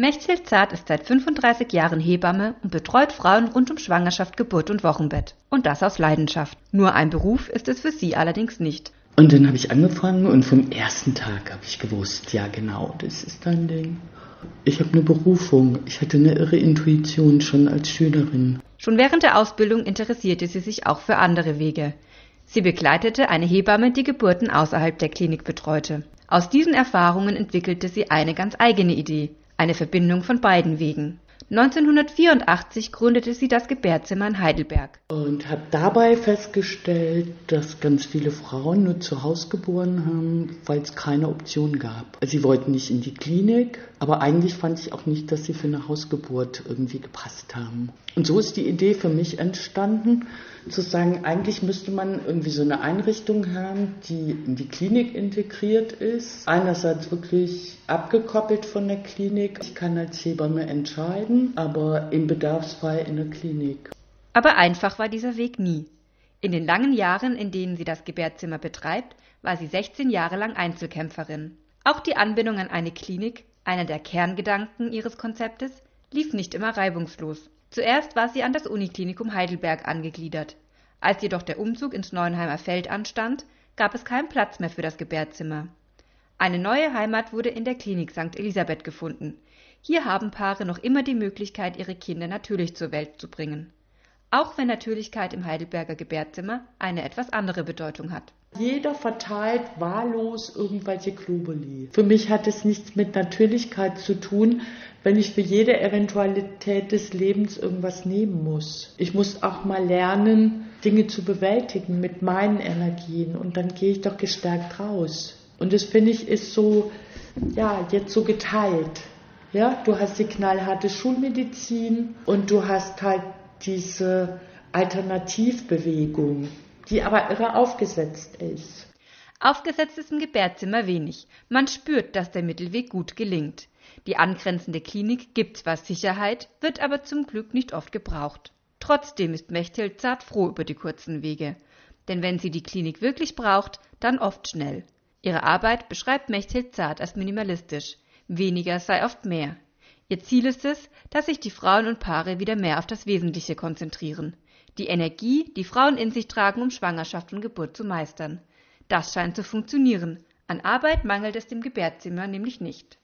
Mechthild Zart ist seit 35 Jahren Hebamme und betreut Frauen rund um Schwangerschaft, Geburt und Wochenbett. Und das aus Leidenschaft. Nur ein Beruf ist es für sie allerdings nicht. Und dann habe ich angefangen und vom ersten Tag habe ich gewusst, ja genau, das ist dein Ding. Ich habe eine Berufung. Ich hatte eine irre Intuition schon als Schülerin. Schon während der Ausbildung interessierte sie sich auch für andere Wege. Sie begleitete eine Hebamme, die Geburten außerhalb der Klinik betreute. Aus diesen Erfahrungen entwickelte sie eine ganz eigene Idee eine Verbindung von beiden Wegen. 1984 gründete sie das Gebärzimmer in Heidelberg. Und habe dabei festgestellt, dass ganz viele Frauen nur zu Hause geboren haben, weil es keine Option gab. Also sie wollten nicht in die Klinik, aber eigentlich fand ich auch nicht, dass sie für eine Hausgeburt irgendwie gepasst haben. Und so ist die Idee für mich entstanden, zu sagen, eigentlich müsste man irgendwie so eine Einrichtung haben, die in die Klinik integriert ist. Einerseits wirklich abgekoppelt von der Klinik. Ich kann als Hebamme entscheiden, aber im Bedarfsfall in der Klinik. Aber einfach war dieser Weg nie. In den langen Jahren, in denen sie das Gebärzimmer betreibt, war sie 16 Jahre lang Einzelkämpferin. Auch die Anbindung an eine Klinik, einer der Kerngedanken ihres Konzeptes, lief nicht immer reibungslos. Zuerst war sie an das Uniklinikum Heidelberg angegliedert. Als jedoch der Umzug ins Neuenheimer Feld anstand, gab es keinen Platz mehr für das Gebärzimmer. Eine neue Heimat wurde in der Klinik St. Elisabeth gefunden. Hier haben Paare noch immer die Möglichkeit, ihre Kinder natürlich zur Welt zu bringen. Auch wenn Natürlichkeit im Heidelberger Gebärzimmer eine etwas andere Bedeutung hat. Jeder verteilt wahllos irgendwelche Globuli. Für mich hat es nichts mit Natürlichkeit zu tun, wenn ich für jede Eventualität des Lebens irgendwas nehmen muss. Ich muss auch mal lernen, Dinge zu bewältigen mit meinen Energien und dann gehe ich doch gestärkt raus. Und das finde ich ist so, ja, jetzt so geteilt. Ja, du hast die knallharte Schulmedizin und du hast halt diese Alternativbewegung, die aber irre aufgesetzt ist. Aufgesetzt ist im Gebärzimmer wenig. Man spürt, dass der Mittelweg gut gelingt. Die angrenzende Klinik gibt zwar Sicherheit, wird aber zum Glück nicht oft gebraucht. Trotzdem ist Mechthild zart froh über die kurzen Wege. Denn wenn sie die Klinik wirklich braucht, dann oft schnell. Ihre Arbeit beschreibt Mechthild Zart als minimalistisch. Weniger sei oft mehr. Ihr Ziel ist es, dass sich die Frauen und Paare wieder mehr auf das Wesentliche konzentrieren. Die Energie, die Frauen in sich tragen, um Schwangerschaft und Geburt zu meistern. Das scheint zu funktionieren. An Arbeit mangelt es dem Gebärzimmer nämlich nicht.